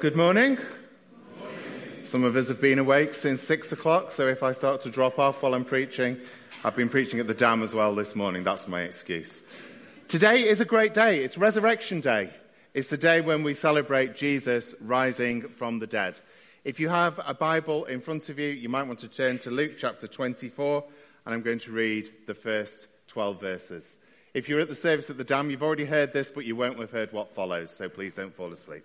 Good morning. Some of us have been awake since six o'clock, so if I start to drop off while I'm preaching, I've been preaching at the dam as well this morning. That's my excuse. Today is a great day. It's Resurrection Day. It's the day when we celebrate Jesus rising from the dead. If you have a Bible in front of you, you might want to turn to Luke chapter 24, and I'm going to read the first 12 verses. If you're at the service at the dam, you've already heard this, but you won't have heard what follows, so please don't fall asleep.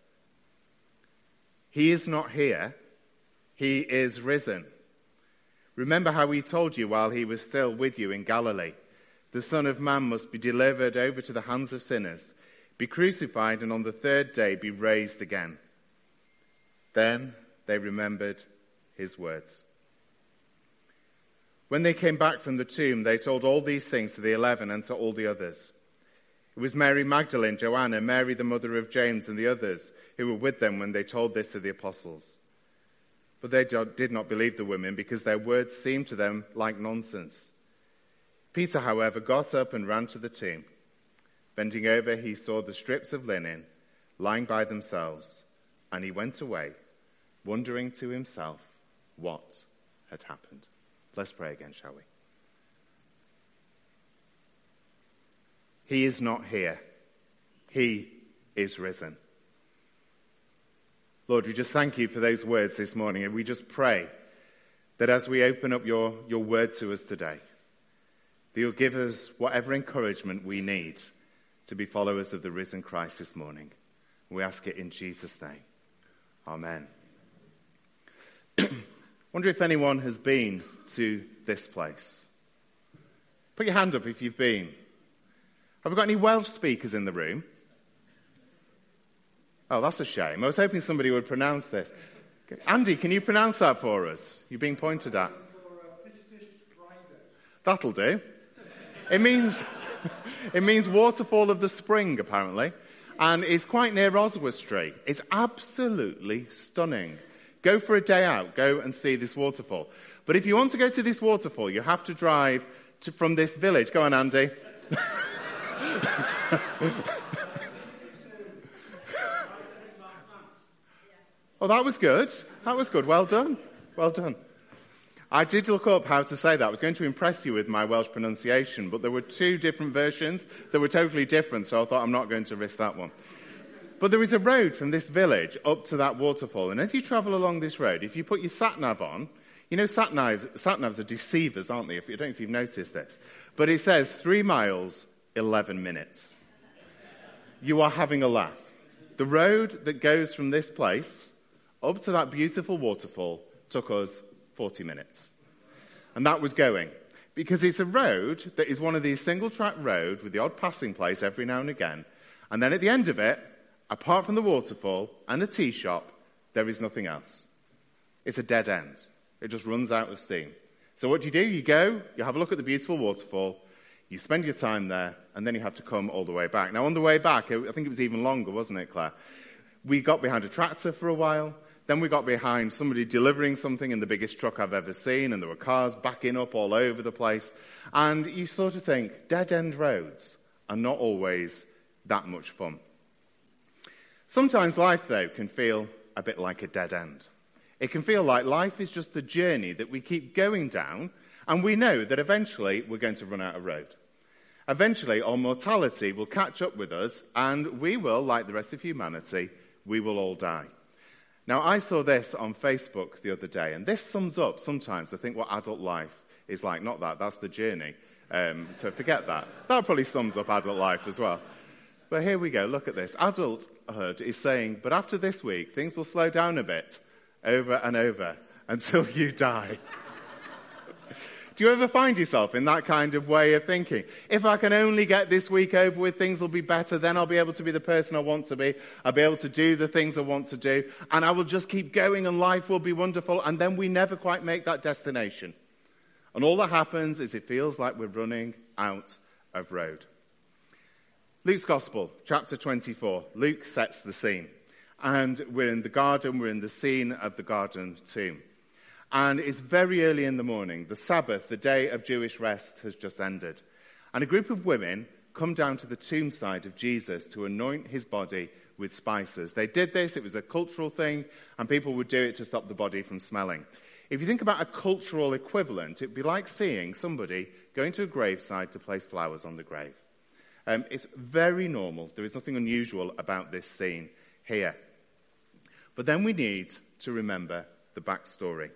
He is not here, he is risen. Remember how he told you while he was still with you in Galilee the Son of Man must be delivered over to the hands of sinners, be crucified, and on the third day be raised again. Then they remembered his words. When they came back from the tomb, they told all these things to the eleven and to all the others. It was Mary Magdalene, Joanna, Mary the mother of James, and the others who were with them when they told this to the apostles. But they did not believe the women because their words seemed to them like nonsense. Peter, however, got up and ran to the tomb. Bending over, he saw the strips of linen lying by themselves, and he went away, wondering to himself what had happened. Let's pray again, shall we? He is not here. He is risen. Lord, we just thank you for those words this morning, and we just pray that as we open up your, your word to us today, that you'll give us whatever encouragement we need to be followers of the risen Christ this morning. We ask it in Jesus' name. Amen. Wonder if anyone has been to this place. Put your hand up if you've been. Have we got any Welsh speakers in the room? Oh, that's a shame. I was hoping somebody would pronounce this. Andy, can you pronounce that for us? You're being pointed at. That'll do. It means, it means waterfall of the spring, apparently, and it's quite near Oswestry. It's absolutely stunning. Go for a day out. Go and see this waterfall. But if you want to go to this waterfall, you have to drive to, from this village. Go on, Andy. oh, that was good. That was good. Well done. Well done. I did look up how to say that. I was going to impress you with my Welsh pronunciation, but there were two different versions that were totally different, so I thought I'm not going to risk that one. But there is a road from this village up to that waterfall, and as you travel along this road, if you put your sat nav on, you know, sat, nav, sat navs are deceivers, aren't they? If you don't know if you've noticed this. But it says three miles, 11 minutes. You are having a laugh. The road that goes from this place up to that beautiful waterfall took us 40 minutes. And that was going. Because it's a road that is one of these single track roads with the odd passing place every now and again. And then at the end of it, apart from the waterfall and the tea shop, there is nothing else. It's a dead end. It just runs out of steam. So what do you do? You go, you have a look at the beautiful waterfall, you spend your time there, and then you have to come all the way back. Now, on the way back, I think it was even longer, wasn't it, Claire? We got behind a tractor for a while. Then we got behind somebody delivering something in the biggest truck I've ever seen, and there were cars backing up all over the place. And you sort of think, dead end roads are not always that much fun. Sometimes life, though, can feel a bit like a dead end. It can feel like life is just a journey that we keep going down, and we know that eventually we're going to run out of road. Eventually, our mortality will catch up with us, and we will, like the rest of humanity, we will all die. Now, I saw this on Facebook the other day, and this sums up sometimes, I think, what adult life is like. Not that, that's the journey. Um, so forget that. That probably sums up adult life as well. But here we go. Look at this. Adulthood is saying, but after this week, things will slow down a bit over and over until you die. Do you ever find yourself in that kind of way of thinking? If I can only get this week over with, things will be better, then I'll be able to be the person I want to be. I'll be able to do the things I want to do, and I will just keep going and life will be wonderful, and then we never quite make that destination. And all that happens is it feels like we're running out of road. Luke's Gospel, chapter 24. Luke sets the scene. And we're in the garden, we're in the scene of the garden tomb. And it's very early in the morning. The Sabbath, the day of Jewish rest, has just ended. And a group of women come down to the tomb tombside of Jesus to anoint his body with spices. They did this, it was a cultural thing, and people would do it to stop the body from smelling. If you think about a cultural equivalent, it'd be like seeing somebody going to a graveside to place flowers on the grave. Um, it's very normal. There is nothing unusual about this scene here. But then we need to remember the backstory.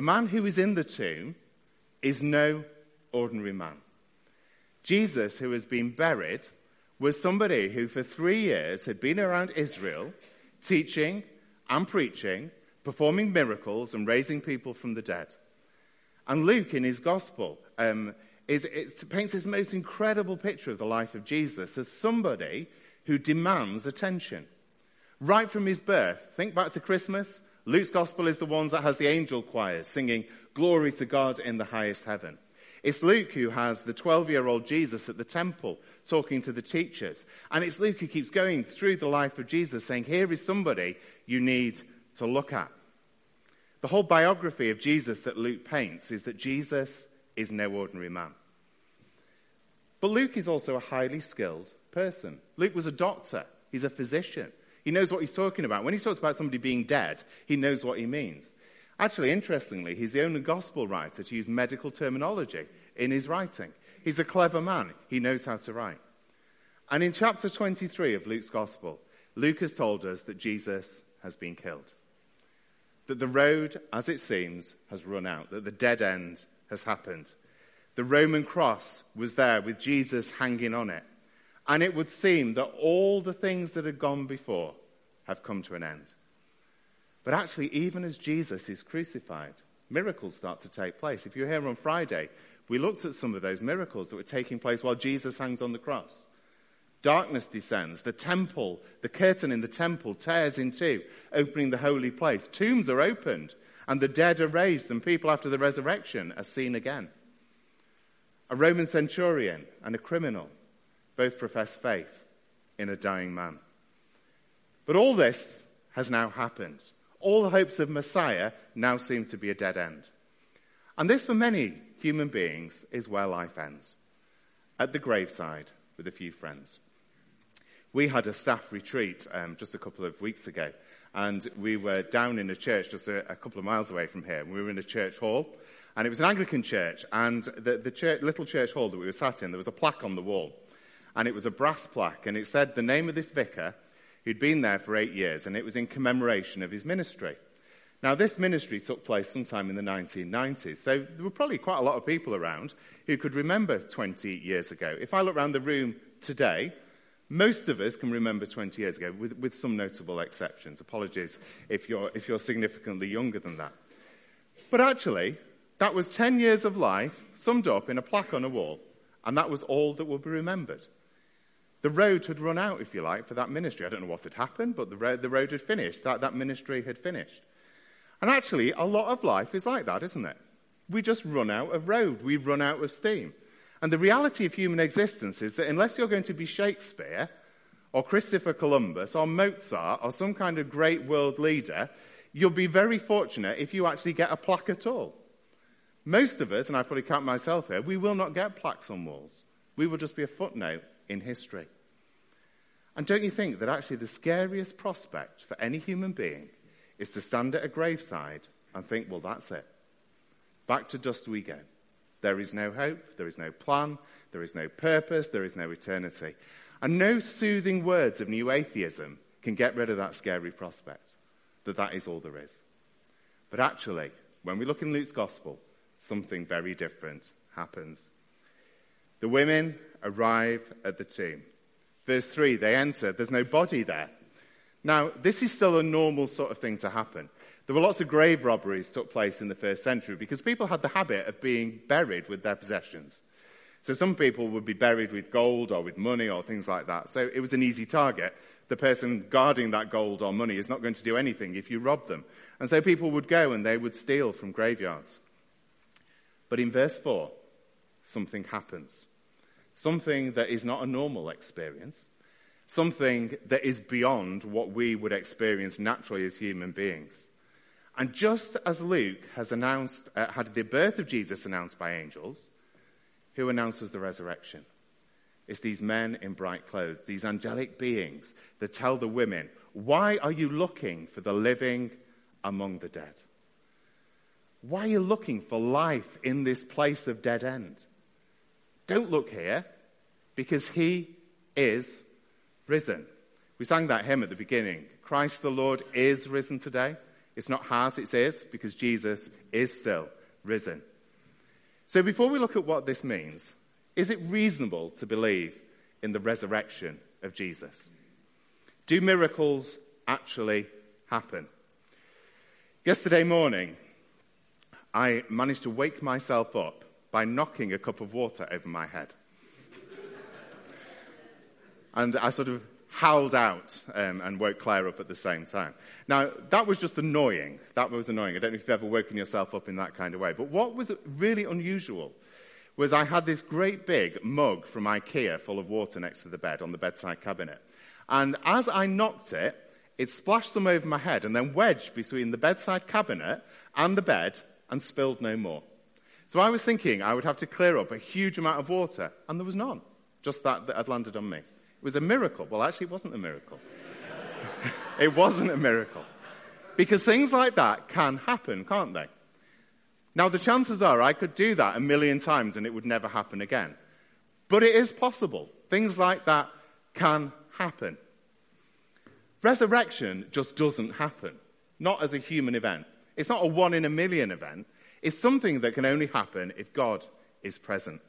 The man who is in the tomb is no ordinary man. Jesus, who has been buried, was somebody who for three years had been around Israel teaching and preaching, performing miracles and raising people from the dead. And Luke, in his gospel, um, is, paints this most incredible picture of the life of Jesus as somebody who demands attention. Right from his birth, think back to Christmas. Luke's gospel is the one that has the angel choirs singing glory to God in the highest heaven. It's Luke who has the 12 year old Jesus at the temple talking to the teachers. And it's Luke who keeps going through the life of Jesus saying, here is somebody you need to look at. The whole biography of Jesus that Luke paints is that Jesus is no ordinary man. But Luke is also a highly skilled person. Luke was a doctor, he's a physician. He knows what he's talking about. When he talks about somebody being dead, he knows what he means. Actually, interestingly, he's the only gospel writer to use medical terminology in his writing. He's a clever man. He knows how to write. And in chapter 23 of Luke's gospel, Luke has told us that Jesus has been killed. That the road, as it seems, has run out. That the dead end has happened. The Roman cross was there with Jesus hanging on it. And it would seem that all the things that had gone before have come to an end. But actually, even as Jesus is crucified, miracles start to take place. If you're here on Friday, we looked at some of those miracles that were taking place while Jesus hangs on the cross. Darkness descends. The temple, the curtain in the temple tears in two, opening the holy place. Tombs are opened, and the dead are raised, and people after the resurrection are seen again. A Roman centurion and a criminal both profess faith in a dying man. But all this has now happened. All the hopes of Messiah now seem to be a dead end. And this, for many human beings, is where life ends at the graveside with a few friends. We had a staff retreat um, just a couple of weeks ago, and we were down in a church just a, a couple of miles away from here. We were in a church hall, and it was an Anglican church, and the, the church, little church hall that we were sat in, there was a plaque on the wall. And it was a brass plaque, and it said the name of this vicar who'd been there for eight years, and it was in commemoration of his ministry. Now, this ministry took place sometime in the 1990s, so there were probably quite a lot of people around who could remember 20 years ago. If I look around the room today, most of us can remember 20 years ago, with, with some notable exceptions. Apologies if you're, if you're significantly younger than that. But actually, that was 10 years of life summed up in a plaque on a wall, and that was all that would be remembered. The road had run out, if you like, for that ministry. I don't know what had happened, but the road, the road had finished. That, that ministry had finished. And actually, a lot of life is like that, isn't it? We just run out of road. We run out of steam. And the reality of human existence is that unless you're going to be Shakespeare, or Christopher Columbus, or Mozart, or some kind of great world leader, you'll be very fortunate if you actually get a plaque at all. Most of us, and I probably count myself here, we will not get plaques on walls. We will just be a footnote in history. And don't you think that actually the scariest prospect for any human being is to stand at a graveside and think, well, that's it. Back to dust we go. There is no hope, there is no plan, there is no purpose, there is no eternity. And no soothing words of new atheism can get rid of that scary prospect that that is all there is. But actually, when we look in Luke's gospel, something very different happens. The women arrive at the tomb. Verse 3 they enter, there's no body there. Now, this is still a normal sort of thing to happen. There were lots of grave robberies took place in the first century because people had the habit of being buried with their possessions. So some people would be buried with gold or with money or things like that. So it was an easy target. The person guarding that gold or money is not going to do anything if you rob them. And so people would go and they would steal from graveyards. But in verse 4, something happens. Something that is not a normal experience. Something that is beyond what we would experience naturally as human beings. And just as Luke has announced, uh, had the birth of Jesus announced by angels, who announces the resurrection? It's these men in bright clothes, these angelic beings that tell the women, Why are you looking for the living among the dead? Why are you looking for life in this place of dead end? Don't look here, because he is risen. We sang that hymn at the beginning Christ the Lord is risen today. It's not has, it's is, because Jesus is still risen. So before we look at what this means, is it reasonable to believe in the resurrection of Jesus? Do miracles actually happen? Yesterday morning, I managed to wake myself up by knocking a cup of water over my head. and I sort of howled out um, and woke Claire up at the same time. Now, that was just annoying. That was annoying. I don't know if you've ever woken yourself up in that kind of way. But what was really unusual was I had this great big mug from IKEA full of water next to the bed on the bedside cabinet. And as I knocked it, it splashed some over my head and then wedged between the bedside cabinet and the bed and spilled no more. So I was thinking I would have to clear up a huge amount of water, and there was none. Just that that had landed on me. It was a miracle. Well, actually, it wasn't a miracle. it wasn't a miracle. Because things like that can happen, can't they? Now, the chances are I could do that a million times and it would never happen again. But it is possible. Things like that can happen. Resurrection just doesn't happen. Not as a human event. It's not a one in a million event. It's something that can only happen if God is present.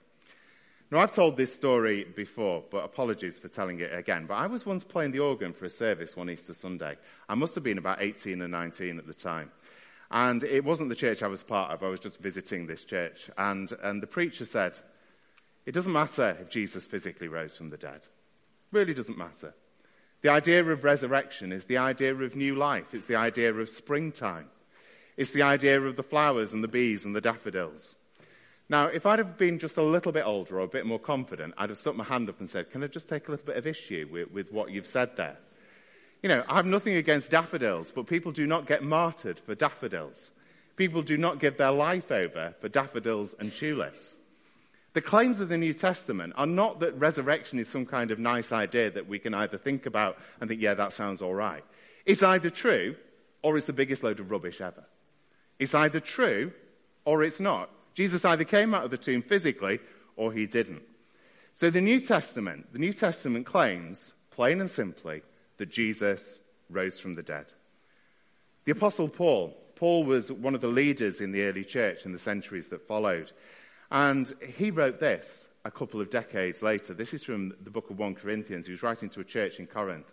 Now, I've told this story before, but apologies for telling it again. But I was once playing the organ for a service one Easter Sunday. I must have been about 18 or 19 at the time. And it wasn't the church I was part of, I was just visiting this church. And, and the preacher said, It doesn't matter if Jesus physically rose from the dead. It really doesn't matter. The idea of resurrection is the idea of new life, it's the idea of springtime, it's the idea of the flowers and the bees and the daffodils. Now, if I'd have been just a little bit older or a bit more confident, I'd have stuck my hand up and said, Can I just take a little bit of issue with, with what you've said there? You know, I have nothing against daffodils, but people do not get martyred for daffodils. People do not give their life over for daffodils and tulips. The claims of the New Testament are not that resurrection is some kind of nice idea that we can either think about and think, yeah, that sounds all right. It's either true or it's the biggest load of rubbish ever. It's either true or it's not. Jesus either came out of the tomb physically or he didn't. So the New Testament, the New Testament claims, plain and simply, that Jesus rose from the dead. The Apostle Paul, Paul was one of the leaders in the early church in the centuries that followed. And he wrote this a couple of decades later. This is from the book of 1 Corinthians. He was writing to a church in Corinth.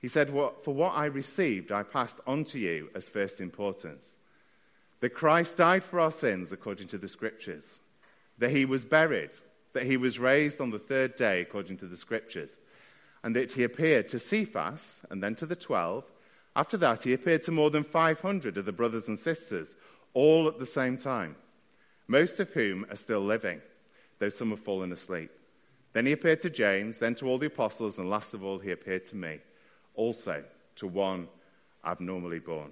He said, For what I received, I passed on to you as first importance. That Christ died for our sins according to the scriptures. That he was buried. That he was raised on the third day according to the scriptures and that he appeared to Cephas and then to the twelve. After that, he appeared to more than 500 of the brothers and sisters, all at the same time, most of whom are still living, though some have fallen asleep. Then he appeared to James, then to all the apostles, and last of all, he appeared to me, also to one abnormally born.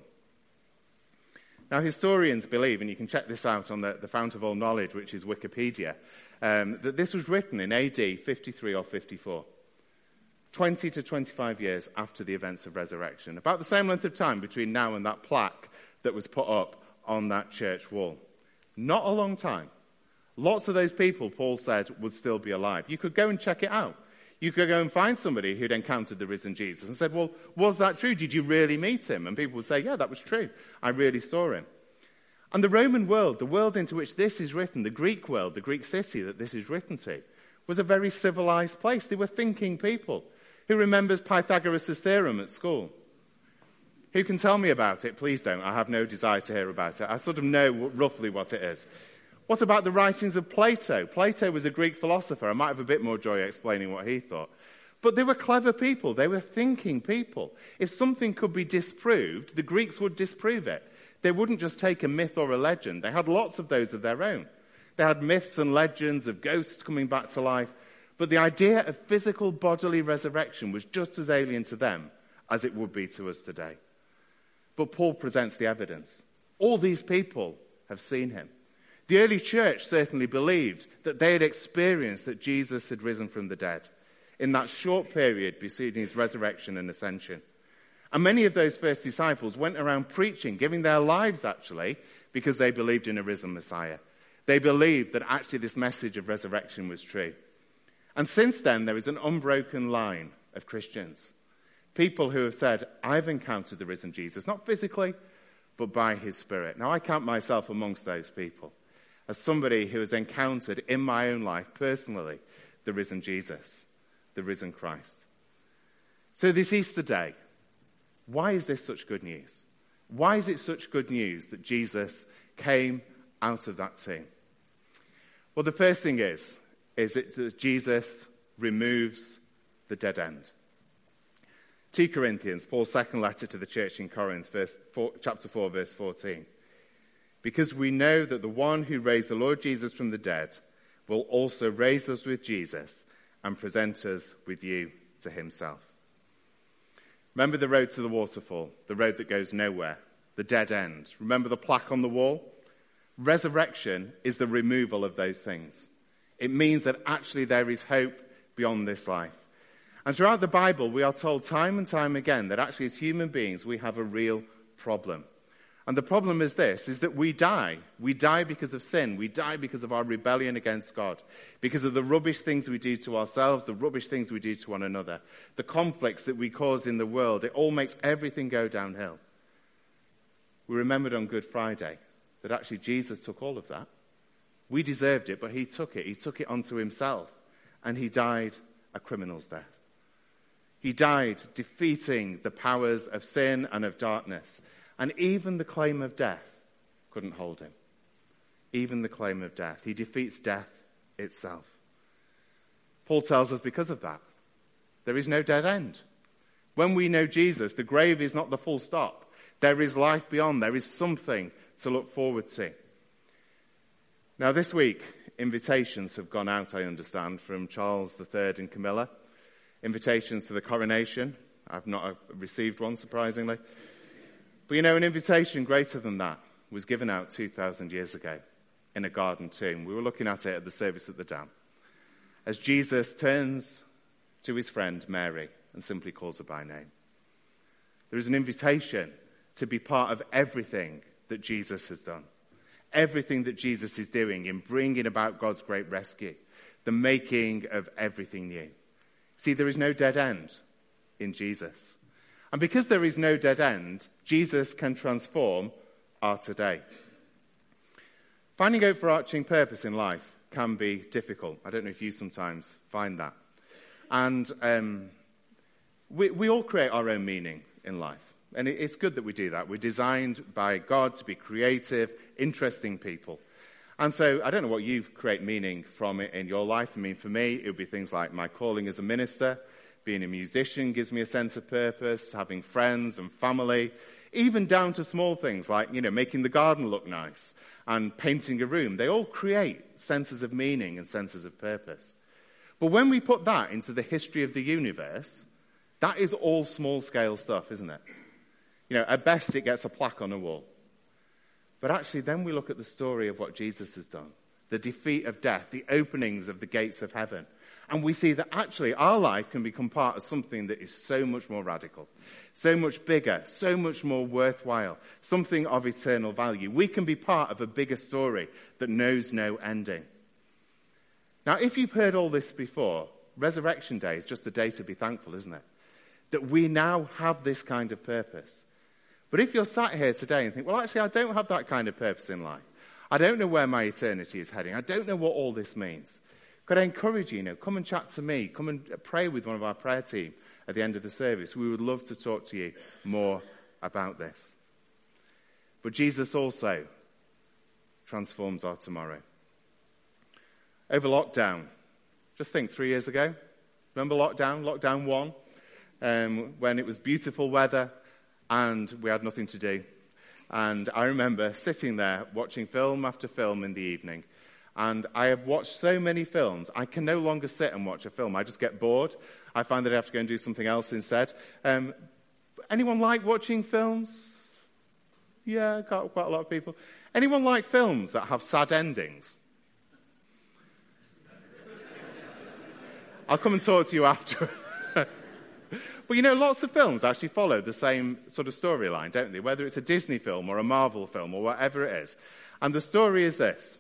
Now, historians believe, and you can check this out on the, the Fount of All Knowledge, which is Wikipedia, um, that this was written in AD 53 or 54. 20 to 25 years after the events of resurrection. About the same length of time between now and that plaque that was put up on that church wall. Not a long time. Lots of those people, Paul said, would still be alive. You could go and check it out. You could go and find somebody who'd encountered the risen Jesus and said, Well, was that true? Did you really meet him? And people would say, Yeah, that was true. I really saw him. And the Roman world, the world into which this is written, the Greek world, the Greek city that this is written to, was a very civilized place. They were thinking people. Who remembers Pythagoras' theorem at school? Who can tell me about it? Please don't. I have no desire to hear about it. I sort of know roughly what it is. What about the writings of Plato? Plato was a Greek philosopher. I might have a bit more joy explaining what he thought. But they were clever people. They were thinking people. If something could be disproved, the Greeks would disprove it. They wouldn't just take a myth or a legend. They had lots of those of their own. They had myths and legends of ghosts coming back to life. But the idea of physical bodily resurrection was just as alien to them as it would be to us today. But Paul presents the evidence. All these people have seen him. The early church certainly believed that they had experienced that Jesus had risen from the dead in that short period between his resurrection and ascension. And many of those first disciples went around preaching, giving their lives actually, because they believed in a risen Messiah. They believed that actually this message of resurrection was true. And since then, there is an unbroken line of Christians. People who have said, I've encountered the risen Jesus, not physically, but by his spirit. Now, I count myself amongst those people as somebody who has encountered in my own life personally the risen Jesus, the risen Christ. So, this Easter day, why is this such good news? Why is it such good news that Jesus came out of that tomb? Well, the first thing is, is that Jesus removes the dead end. 2 Corinthians, Paul's second letter to the church in Corinth, verse four, chapter 4, verse 14. Because we know that the one who raised the Lord Jesus from the dead will also raise us with Jesus and present us with you to himself. Remember the road to the waterfall, the road that goes nowhere, the dead end. Remember the plaque on the wall? Resurrection is the removal of those things. It means that actually there is hope beyond this life. And throughout the Bible, we are told time and time again that actually as human beings, we have a real problem. And the problem is this, is that we die. We die because of sin. We die because of our rebellion against God. Because of the rubbish things we do to ourselves, the rubbish things we do to one another, the conflicts that we cause in the world. It all makes everything go downhill. We remembered on Good Friday that actually Jesus took all of that. We deserved it, but he took it. He took it onto himself. And he died a criminal's death. He died defeating the powers of sin and of darkness. And even the claim of death couldn't hold him. Even the claim of death. He defeats death itself. Paul tells us because of that, there is no dead end. When we know Jesus, the grave is not the full stop. There is life beyond. There is something to look forward to. Now, this week, invitations have gone out, I understand, from Charles III and Camilla invitations to the coronation. I've not received one, surprisingly. But you know, an invitation greater than that was given out 2,000 years ago in a garden tomb. We were looking at it at the service at the dam. As Jesus turns to his friend Mary and simply calls her by name. There is an invitation to be part of everything that Jesus has done. Everything that Jesus is doing in bringing about God's great rescue. The making of everything new. See, there is no dead end in Jesus. And because there is no dead end, Jesus can transform our today. Finding overarching purpose in life can be difficult. I don't know if you sometimes find that. And um, we, we all create our own meaning in life. And it, it's good that we do that. We're designed by God to be creative, interesting people. And so I don't know what you create meaning from it in your life. I mean, for me, it would be things like my calling as a minister, being a musician gives me a sense of purpose, having friends and family, even down to small things like, you know, making the garden look nice and painting a room. They all create senses of meaning and senses of purpose. But when we put that into the history of the universe, that is all small scale stuff, isn't it? You know, at best it gets a plaque on a wall. But actually, then we look at the story of what Jesus has done the defeat of death, the openings of the gates of heaven. And we see that actually our life can become part of something that is so much more radical, so much bigger, so much more worthwhile, something of eternal value. We can be part of a bigger story that knows no ending. Now, if you've heard all this before, Resurrection Day is just a day to be thankful, isn't it? That we now have this kind of purpose. But if you're sat here today and think, well, actually, I don't have that kind of purpose in life. I don't know where my eternity is heading. I don't know what all this means. Could I encourage you, you know, come and chat to me. Come and pray with one of our prayer team at the end of the service. We would love to talk to you more about this. But Jesus also transforms our tomorrow. Over lockdown, just think three years ago, remember lockdown, lockdown one, um, when it was beautiful weather and we had nothing to do. And I remember sitting there watching film after film in the evening. And I have watched so many films, I can no longer sit and watch a film. I just get bored. I find that I have to go and do something else instead. Um, anyone like watching films? Yeah, quite, quite a lot of people. Anyone like films that have sad endings? I'll come and talk to you after. but you know, lots of films actually follow the same sort of storyline, don't they? Whether it's a Disney film or a Marvel film or whatever it is. And the story is this.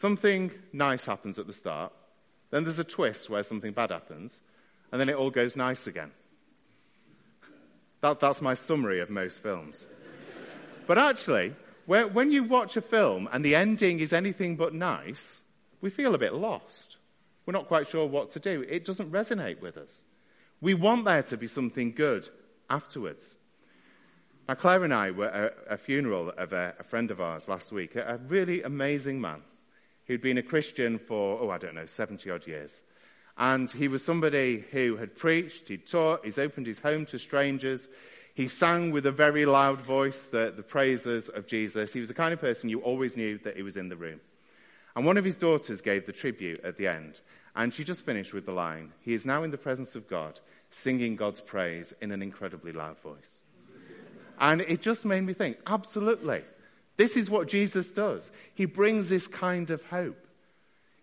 Something nice happens at the start, then there's a twist where something bad happens, and then it all goes nice again. That, that's my summary of most films. but actually, when you watch a film and the ending is anything but nice, we feel a bit lost. We're not quite sure what to do. It doesn't resonate with us. We want there to be something good afterwards. Now, Claire and I were at a funeral of a, a friend of ours last week, a really amazing man who'd been a Christian for, oh, I don't know, 70 odd years. And he was somebody who had preached, he'd taught, he's opened his home to strangers. He sang with a very loud voice the, the praises of Jesus. He was the kind of person you always knew that he was in the room. And one of his daughters gave the tribute at the end. And she just finished with the line, He is now in the presence of God, singing God's praise in an incredibly loud voice. And it just made me think, absolutely. This is what Jesus does. He brings this kind of hope.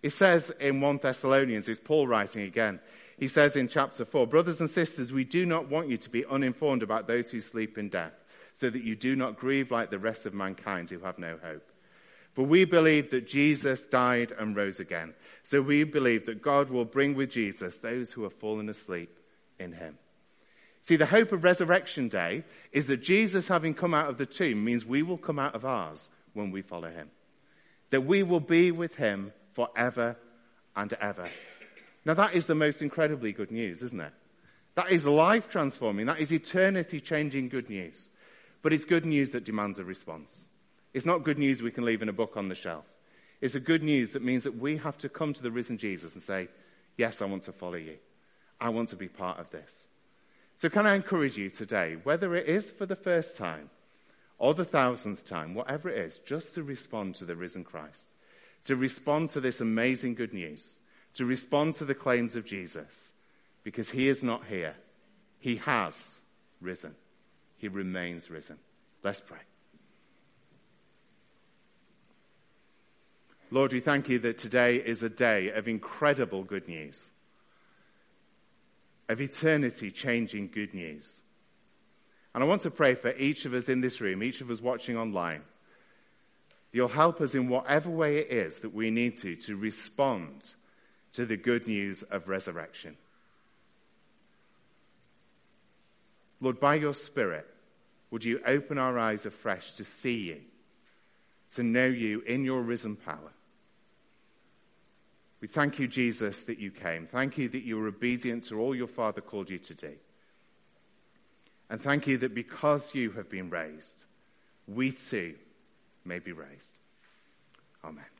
It says in 1 Thessalonians, it's Paul writing again. He says in chapter 4, Brothers and sisters, we do not want you to be uninformed about those who sleep in death, so that you do not grieve like the rest of mankind who have no hope. For we believe that Jesus died and rose again. So we believe that God will bring with Jesus those who have fallen asleep in him. See, the hope of Resurrection Day is that Jesus, having come out of the tomb, means we will come out of ours when we follow him. That we will be with him forever and ever. Now, that is the most incredibly good news, isn't it? That is life transforming. That is eternity changing good news. But it's good news that demands a response. It's not good news we can leave in a book on the shelf. It's a good news that means that we have to come to the risen Jesus and say, Yes, I want to follow you. I want to be part of this. So, can I encourage you today, whether it is for the first time or the thousandth time, whatever it is, just to respond to the risen Christ, to respond to this amazing good news, to respond to the claims of Jesus, because he is not here. He has risen. He remains risen. Let's pray. Lord, we thank you that today is a day of incredible good news of eternity changing good news. And I want to pray for each of us in this room, each of us watching online. You'll help us in whatever way it is that we need to, to respond to the good news of resurrection. Lord, by your Spirit, would you open our eyes afresh to see you, to know you in your risen power? We thank you, Jesus, that you came. Thank you that you were obedient to all your Father called you to do. And thank you that because you have been raised, we too may be raised. Amen.